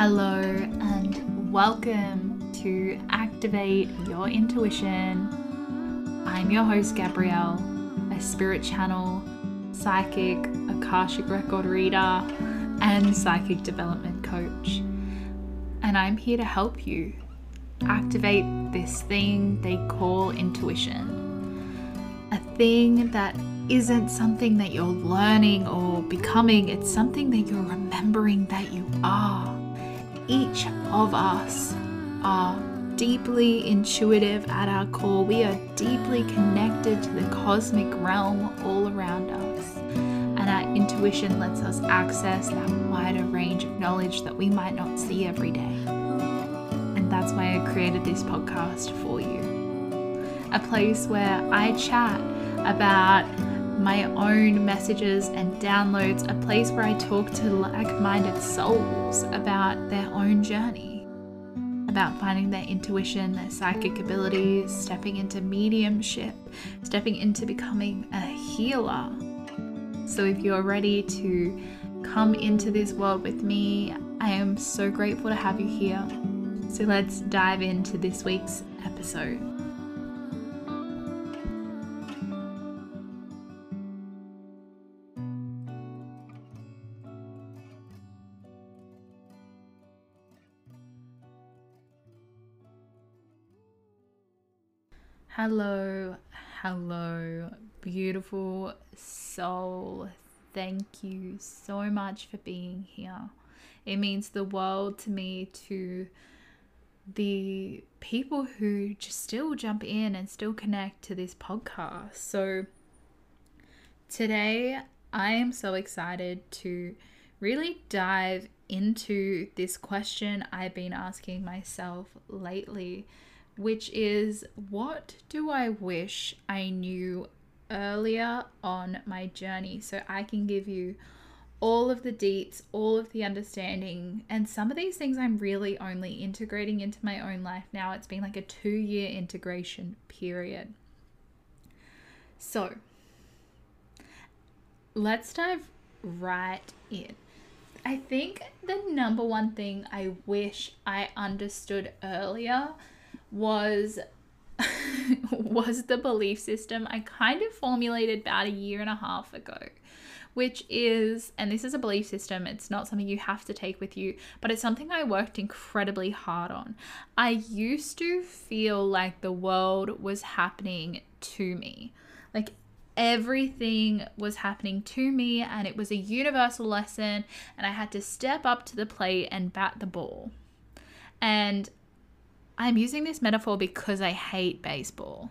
Hello, and welcome to Activate Your Intuition. I'm your host, Gabrielle, a spirit channel, psychic, Akashic record reader, and psychic development coach. And I'm here to help you activate this thing they call intuition. A thing that isn't something that you're learning or becoming, it's something that you're remembering that you are. Each of us are deeply intuitive at our core. We are deeply connected to the cosmic realm all around us. And our intuition lets us access that wider range of knowledge that we might not see every day. And that's why I created this podcast for you. A place where I chat about my own messages and downloads, a place where I talk to like minded souls about their own journey, about finding their intuition, their psychic abilities, stepping into mediumship, stepping into becoming a healer. So, if you're ready to come into this world with me, I am so grateful to have you here. So, let's dive into this week's episode. Hello, hello, beautiful soul. Thank you so much for being here. It means the world to me to the people who just still jump in and still connect to this podcast. So, today I am so excited to really dive into this question I've been asking myself lately which is what do I wish I knew earlier on my journey so I can give you all of the deets, all of the understanding. And some of these things I'm really only integrating into my own life now. It's been like a two year integration period. So let's dive right in. I think the number one thing I wish I understood earlier was was the belief system I kind of formulated about a year and a half ago, which is, and this is a belief system, it's not something you have to take with you, but it's something I worked incredibly hard on. I used to feel like the world was happening to me. Like everything was happening to me, and it was a universal lesson, and I had to step up to the plate and bat the ball. And I'm using this metaphor because I hate baseball.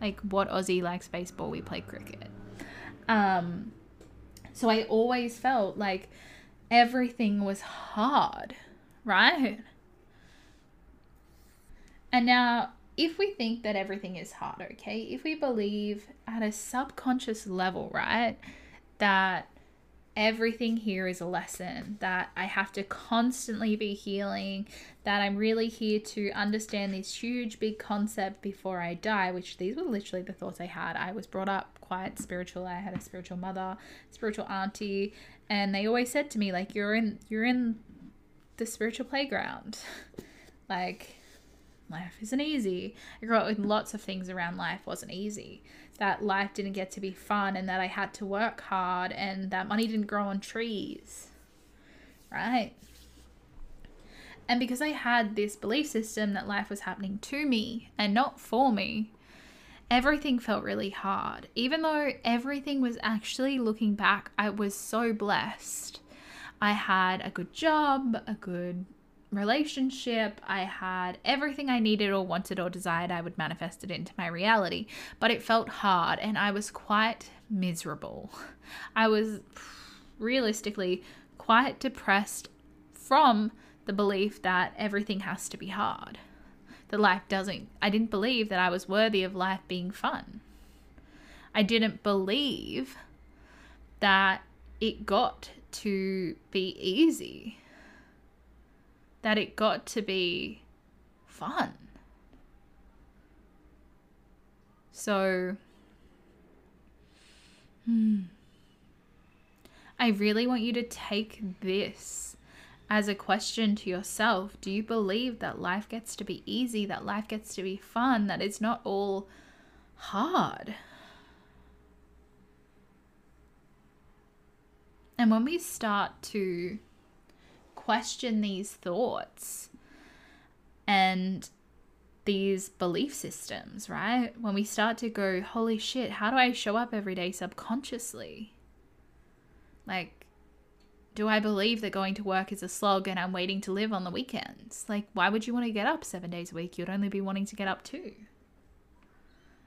like what Aussie likes baseball, we play cricket. Um so I always felt like everything was hard, right? And now if we think that everything is hard, okay? If we believe at a subconscious level, right, that everything here is a lesson that I have to constantly be healing, that I'm really here to understand this huge, big concept before I die, which these were literally the thoughts I had. I was brought up quite spiritual. I had a spiritual mother, spiritual auntie, and they always said to me, like, you're in, you're in the spiritual playground. like, life isn't easy. I grew up with lots of things around life wasn't easy that life didn't get to be fun and that I had to work hard and that money didn't grow on trees. Right? And because I had this belief system that life was happening to me and not for me, everything felt really hard. Even though everything was actually looking back, I was so blessed. I had a good job, a good relationship. I had everything I needed or wanted or desired. I would manifest it into my reality. But it felt hard and I was quite miserable. I was realistically quite depressed from the belief that everything has to be hard. That life doesn't, I didn't believe that I was worthy of life being fun. I didn't believe that it got to be easy that it got to be fun. So, hmm, I really want you to take this as a question to yourself do you believe that life gets to be easy, that life gets to be fun, that it's not all hard? And when we start to question these thoughts and these belief systems, right? When we start to go, holy shit, how do I show up every day subconsciously? Like, do I believe that going to work is a slog and I'm waiting to live on the weekends? Like, why would you want to get up seven days a week? You'd only be wanting to get up two.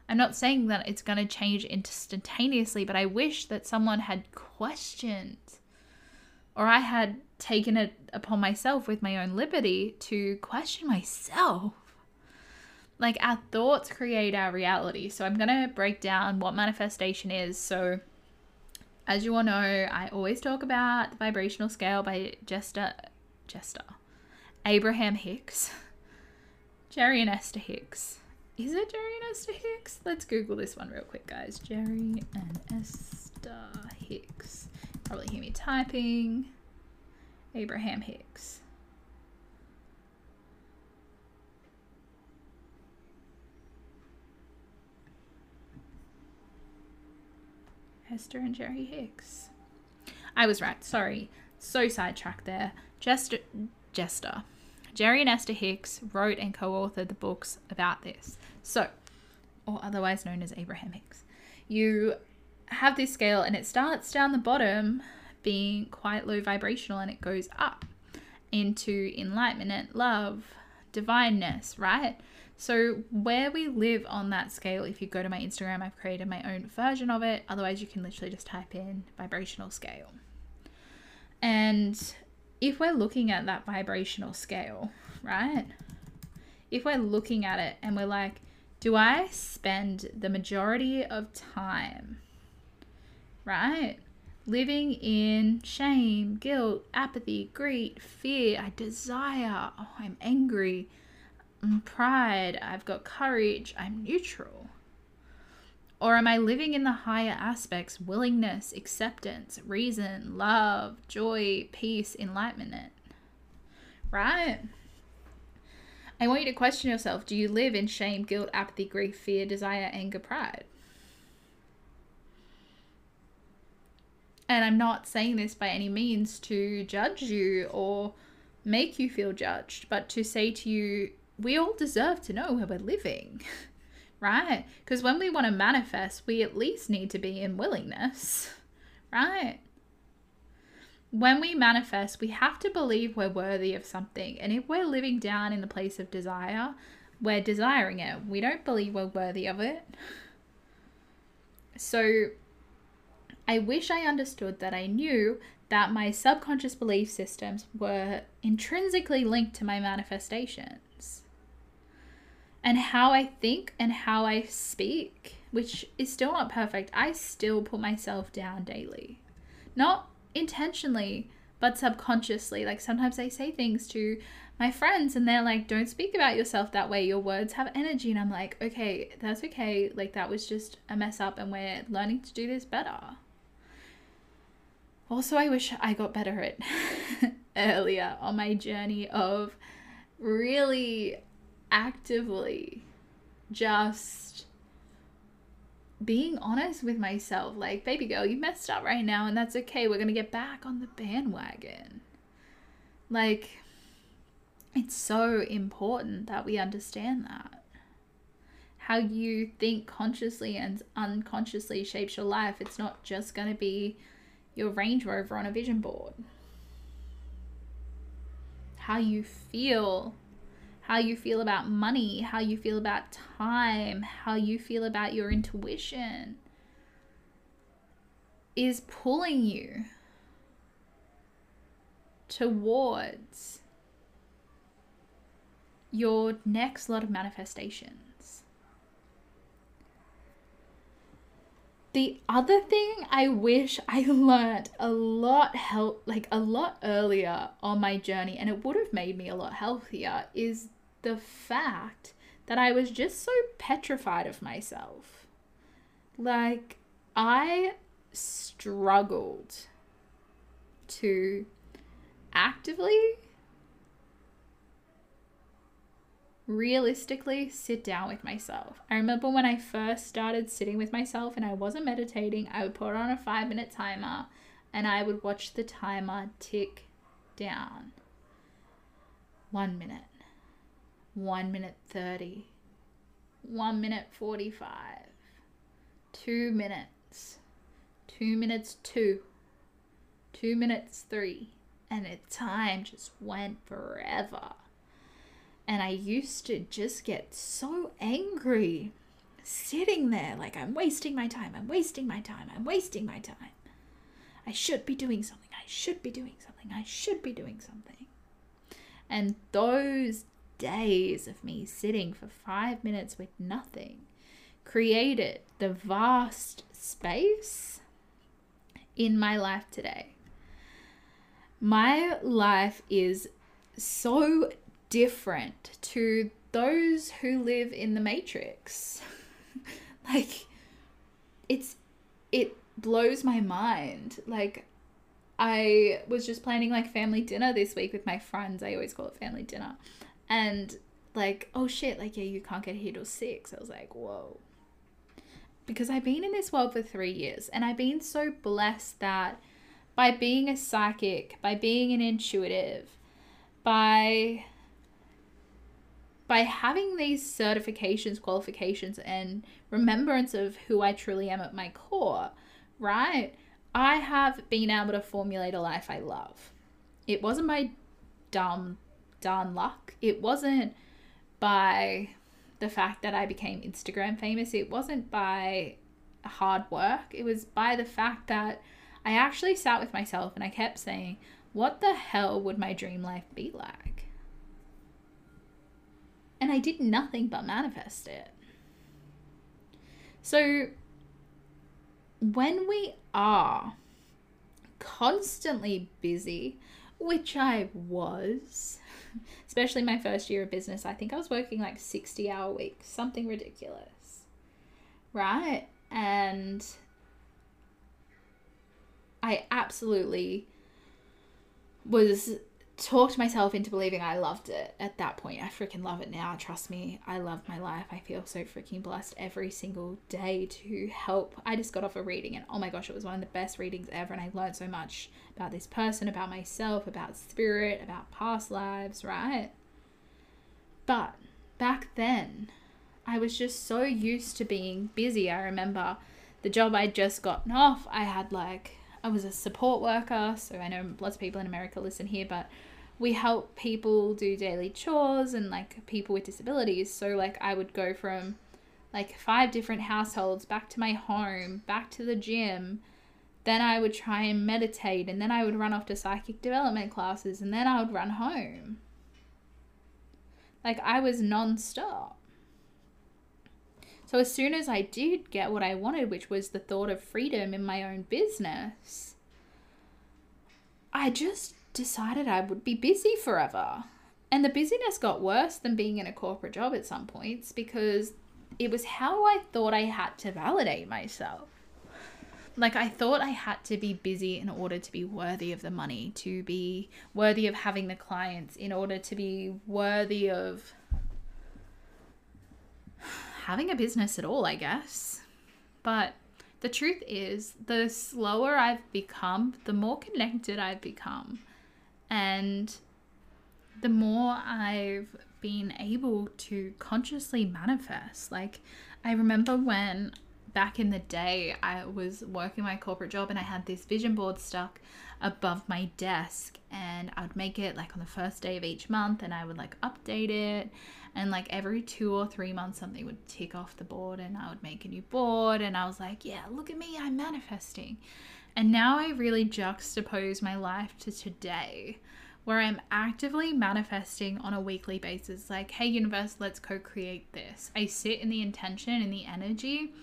I'm not saying that it's going to change instantaneously, but I wish that someone had questioned or I had taken it upon myself with my own liberty to question myself. Like, our thoughts create our reality. So, I'm going to break down what manifestation is. So, as you all know, I always talk about the vibrational scale by Jester, Jester, Abraham Hicks, Jerry and Esther Hicks. Is it Jerry and Esther Hicks? Let's Google this one real quick, guys. Jerry and Esther Hicks. Probably hear me typing. Abraham Hicks. Hester and Jerry Hicks. I was right. Sorry. So sidetracked there. Jester, Jester. Jerry and Esther Hicks wrote and co authored the books about this. So, or otherwise known as Abraham Hicks. You have this scale and it starts down the bottom being quite low vibrational and it goes up into enlightenment, love, divineness, right? So, where we live on that scale, if you go to my Instagram, I've created my own version of it. Otherwise, you can literally just type in vibrational scale. And if we're looking at that vibrational scale, right? If we're looking at it and we're like, do I spend the majority of time, right? Living in shame, guilt, apathy, greed, fear, I desire, oh, I'm angry, pride, I've got courage, I'm neutral? Or am I living in the higher aspects, willingness, acceptance, reason, love, joy, peace, enlightenment? Right? I want you to question yourself do you live in shame, guilt, apathy, grief, fear, desire, anger, pride? And I'm not saying this by any means to judge you or make you feel judged, but to say to you, we all deserve to know where we're living, right? Because when we want to manifest, we at least need to be in willingness, right? When we manifest, we have to believe we're worthy of something. And if we're living down in the place of desire, we're desiring it. We don't believe we're worthy of it. So I wish I understood that I knew that my subconscious belief systems were intrinsically linked to my manifestations and how I think and how I speak, which is still not perfect. I still put myself down daily. Not intentionally, but subconsciously. Like sometimes I say things to my friends and they're like, don't speak about yourself that way. Your words have energy. And I'm like, okay, that's okay. Like that was just a mess up and we're learning to do this better. Also, I wish I got better at earlier on my journey of really actively just being honest with myself. Like baby girl you messed up right now and that's okay. We're to get back on the bandwagon. Like it's so important that we understand that. How you think consciously and unconsciously shapes your life. It's not just to be your range rover on a vision board. How you feel. How you feel about money, how you feel about time, how you feel about your intuition is pulling you towards your next lot of manifestations. The other thing I wish I learned a lot help like a lot earlier on my journey and it would have made me a lot healthier is the fact that I was just so petrified of myself. Like, I struggled to actively realistically sit down with myself. I remember when I first started sitting with myself and I wasn't meditating, I would put on a five minute timer and I would watch the timer tick down. One minute, one minute 30, one minute 45, two minutes, two minutes two, two minutes three, and the time just went forever. And I used to just get so angry sitting there like I'm wasting my time, I'm wasting my time, I'm wasting my time. I should be doing something, I should be doing something, I should be doing something. And those days of me sitting for five minutes with nothing created the vast space in my life today. My life is so different to those who live in the matrix. like it's it blows my mind. Like I was just planning like family dinner this week with my friends. I always call it family dinner. And like, oh shit, like yeah, you can't get here till six. I was like, whoa. Because I've been in this world for three years and I've been so blessed that by being a psychic, by being an intuitive, by by having these certifications, qualifications, and remembrance of who I truly am at my core, right? I have been able to formulate a life I love. It wasn't by dumb, darn luck. It wasn't by the fact that I became Instagram famous. It wasn't by hard work. It was by the fact that I actually sat with myself and I kept saying, what the hell would my dream life be like? And I did nothing but manifest it. So, when we are constantly busy, which I was, especially my first year of business, I think I was working like 60 hour weeks, something ridiculous, right? And I absolutely was talked myself into believing I loved it at that point. I freaking love it now. Trust me, I love my life. I feel so freaking blessed every single day to help. I just got off a reading and oh my gosh, it was one of the best readings ever. And I learned so much about this person, about myself, about spirit, about past lives, right? But back then, I was just so used to being busy. I remember the job I'd just gotten off, I had like I was a support worker, so I know lots of people in America listen here, but we help people do daily chores and like people with disabilities. So like I would go from like five different households back to my home, back to the gym. Then I would try and meditate and then I would run off to psychic development classes and then I would run home. Like I was non-stop. So as soon as I did get what I wanted, which was the thought of freedom in my own business, I just decided I would be busy forever. And the busyness got worse than being in a corporate job at some points because it was how I thought I had to validate myself. Like, I thought I had to be busy in order to be worthy of the money, to be worthy of having the clients, in order to be worthy of having a business at all, I guess. But the truth is, the slower I've become, the more connected I've become. And the more I've been able to consciously manifest, like, I remember when back in the day I was working my corporate job and I had this vision board stuck above my desk and I would make it like on the first day of each month and I would like update it and like every two or three months something would tick off the board and I would make a new board and I was like, yeah, look at me, I'm manifesting. And now I really juxtapose my life to today, where I'm actively manifesting on a weekly basis. Like, hey, universe, let's co create this. I sit in the intention, and the energy.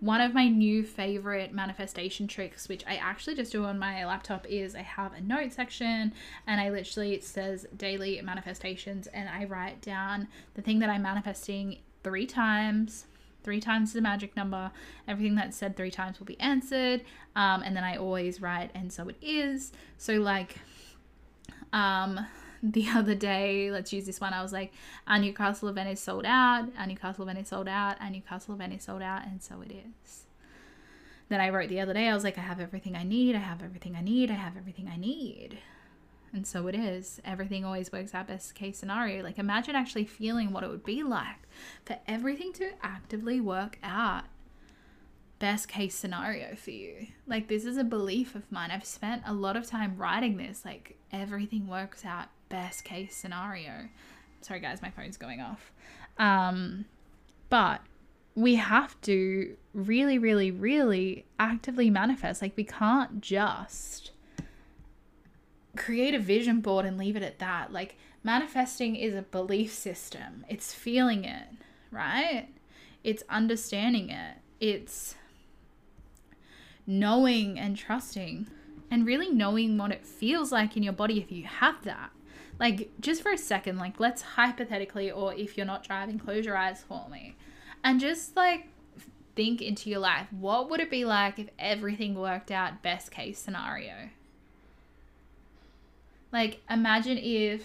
One of my new favorite manifestation tricks, which I actually just do on my laptop, is I have a note section and I literally, it says daily manifestations, and I write down the thing that I'm manifesting three times three times is the magic number. Everything that's said three times will be answered. Um, and then I always write, and so it is. So, like, Um, the other day, let's use this one. I was like, our Newcastle event is sold out, our Newcastle event is sold out, our Newcastle event is sold out, and so it is. Then I wrote the other day, I was like, I have everything I need, I have everything I need, I have everything I need. And so it is. Everything always works out best case scenario. Like imagine actually feeling what it would be like for everything to actively work out best case scenario for you. Like this is a belief of mine. I've spent a lot of time writing this like everything works out best case scenario. Sorry guys, my phone's going off. Um but we have to really really really actively manifest. Like we can't just create a vision board and leave it at that. Like manifesting is a belief system. It's feeling it, right? It's understanding it. It's knowing and trusting and really knowing what it feels like in your body if you have that. Like just for a second, like let's hypothetically or if you're not driving, close your eyes for me. And just like think into your life. What would it be like if everything worked out best case scenario? Like, imagine if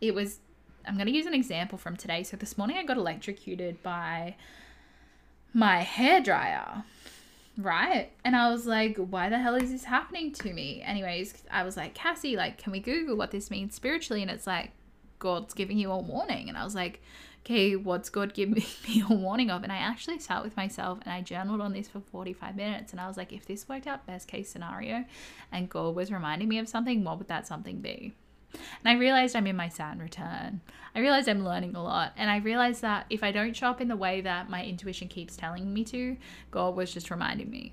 it was. I'm going to use an example from today. So, this morning I got electrocuted by my hair dryer, right? And I was like, why the hell is this happening to me? Anyways, I was like, Cassie, like, can we Google what this means spiritually? And it's like, God's giving you a warning. And I was like, okay, what's God giving me a warning of? And I actually sat with myself and I journaled on this for 45 minutes. And I was like, if this worked out best case scenario and God was reminding me of something, what would that something be? And I realized I'm in my Saturn return. I realized I'm learning a lot. And I realized that if I don't show up in the way that my intuition keeps telling me to, God was just reminding me.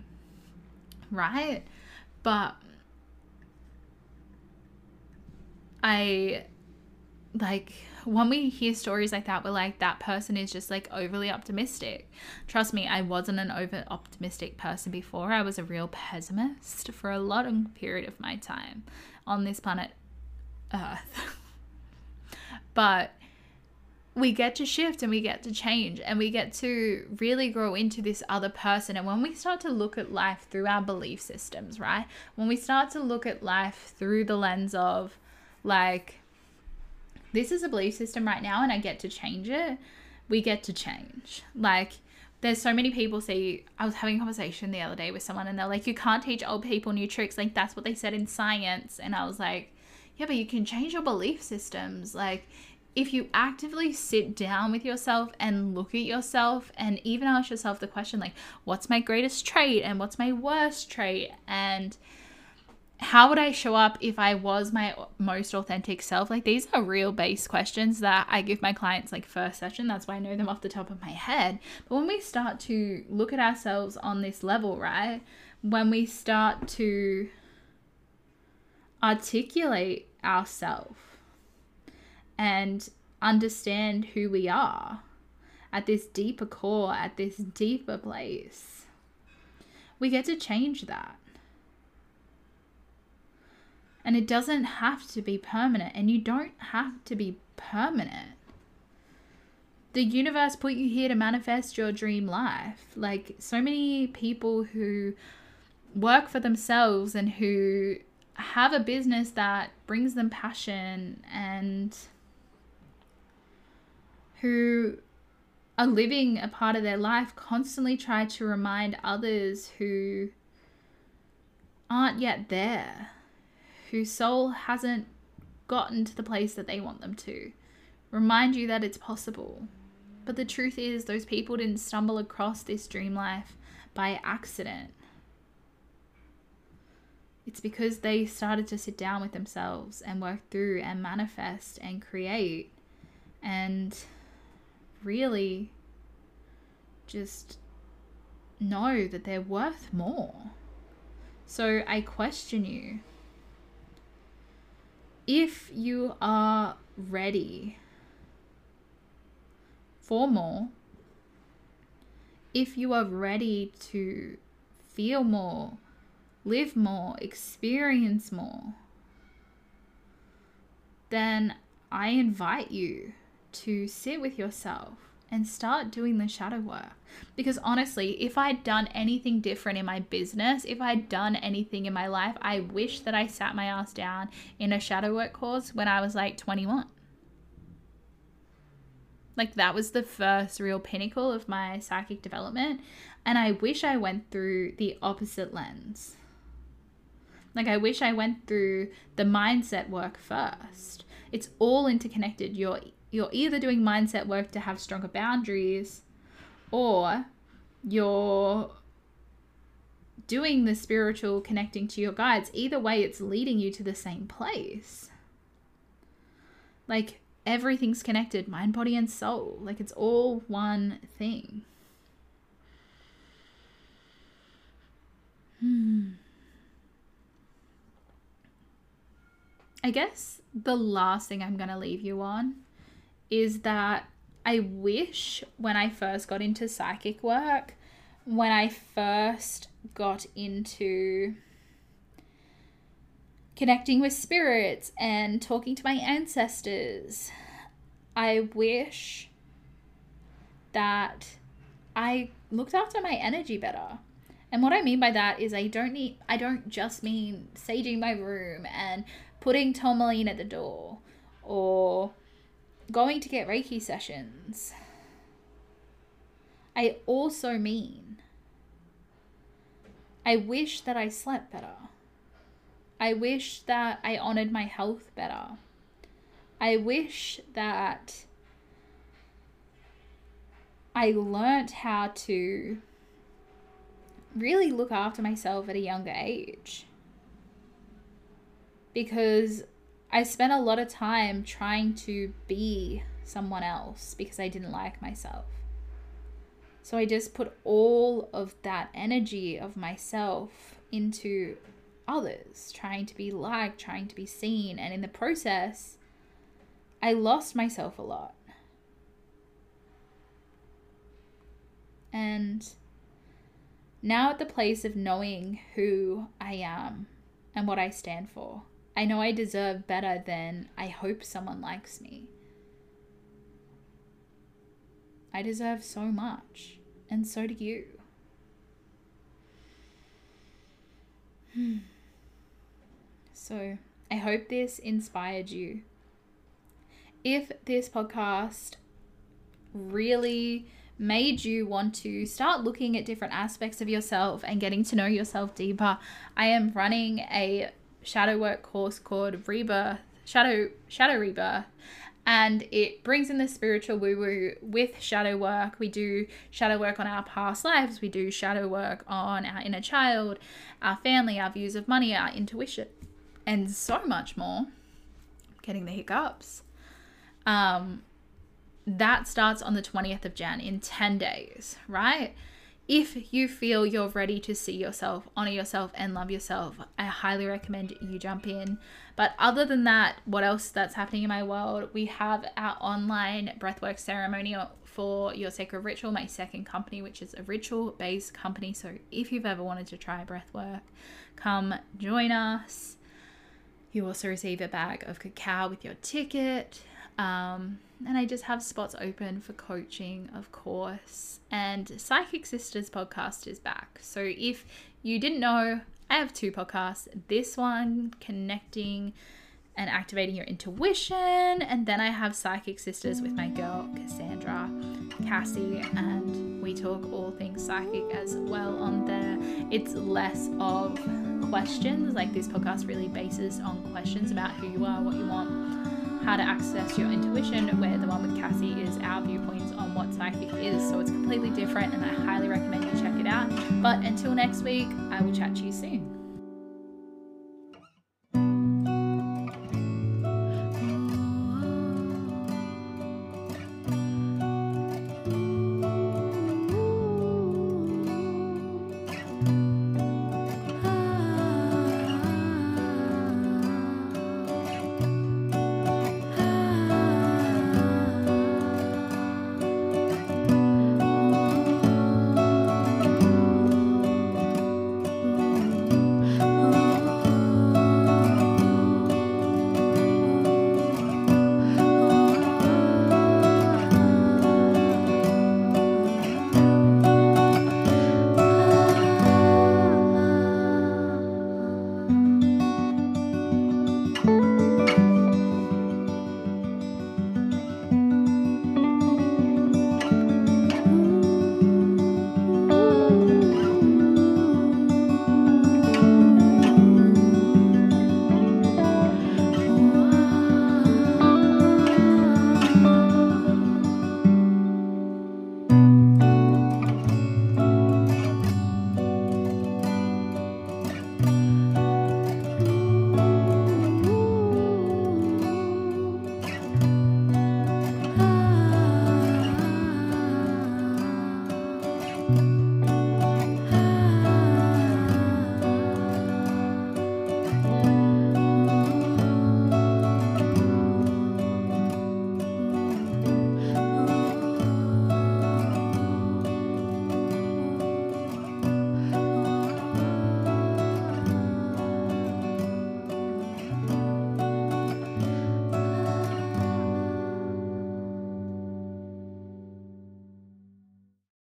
Right? But I like when we hear stories like that, we're like, that person is just like overly optimistic. Trust me, I wasn't an over optimistic person before. I was a real pessimist for a long period of my time on this planet Earth. but we get to shift and we get to change and we get to really grow into this other person. And when we start to look at life through our belief systems, right? When we start to look at life through the lens of like, this is a belief system right now and I get to change it, we get to change. Like, there's so many people see I was having a conversation the other day with someone and they're like, you can't teach old people new tricks. Like, that's what they said in science. And I was like, yeah, but you can change your belief systems. Like, if you actively sit down with yourself and look at yourself and even ask yourself the question, like, what's my greatest trait and what's my worst trait? And how would I show up if I was my most authentic self? Like these are real base questions that I give my clients like first session. That's why I know them off the top of my head. But when we start to look at ourselves on this level, right? When we start to articulate ourselves and understand who we are at this deeper core, at this deeper place, we get to change that and it doesn't have to be permanent, and you don't have to be permanent. The universe put you here to manifest your dream life. Like so many people who work for themselves and who have a business that brings them passion and who are living a part of their life constantly try to remind others who aren't yet there whose soul hasn't gotten to the place that they want them to. Remind you that it's possible. But the truth is, those people didn't stumble across this dream life by accident. It's because they started to sit down with themselves and work through and manifest and create and really just know that they're worth more. So I question you if you are ready for more, if you are ready to feel more, live more, experience more, then I invite you to sit with yourself and start doing the shadow work. Because honestly, if I'd done anything different in my business, if I'd done anything in my life, I wish that I sat my ass down in a shadow work course when I was like 21. Like that was the first real pinnacle of my psychic development. And I wish I went through the opposite lens. Like I wish I went through the mindset work first. It's all interconnected. You're you're either doing mindset work to have stronger boundaries or you're doing the spiritual connecting to your guides. Either way, it's leading you to the same place. Like everything's connected mind, body, and soul. Like it's all one thing. Hmm. I guess the last thing I'm going to leave you on is that I wish when I first got into psychic work, when I first got into connecting with spirits and talking to my ancestors, I wish that I looked after my energy better. And what I mean by that is I don't need I don't just mean saging my room and putting tourmaline at the door or going to get Reiki sessions. I also mean I wish that I slept better. I wish that I honored my health better. I wish that I learnt how to really look after myself at a younger age because I spent a lot of time trying to be someone else because I didn't like myself. So I just put all of that energy of myself into others, trying to be liked, trying to be seen. And in the process, I lost myself a lot. And now at the place of knowing who I am and what I stand for, I know I deserve better than I hope someone likes me. I deserve so much, and so do you. Hmm. So, I hope this inspired you. If this podcast really made you want to start looking at different aspects of yourself and getting to know yourself deeper, I am running a shadow work course called Rebirth, Shadow Shadow Rebirth, and it brings in the spiritual woo woo with shadow work. We do shadow work on our past lives. We do shadow work on our inner child, our family, our views of money, our intuition, and so much more. getting the hiccups. Um, that starts on the 20th of Jan in 10 days, right? if you feel you're ready to see yourself, honor yourself, and love yourself, I highly recommend you jump in. But other than that, what else that's happening in my world? We have our online breathwork ceremony for your sacred ritual, my second company, which is a ritual based company. So if you've ever wanted to try breathwork, come join us. You also receive a bag of cacao with your ticket. Um, and I just have spots open for coaching, of course. And Psychic Sisters podcast is back. So if you didn't know, I have two podcasts. This one connecting and activating your intuition, and then I have Psychic Sisters with my girl Cassandra, Cassie, and we talk all things psychic as well on there. It's less of questions, like this podcast really bases on questions about who you are, what you want how to access your intuition, where the one with Cassie is our viewpoints on what psychic is. So it's completely different, and I highly recommend you check it out. But until next week, I will chat to you soon.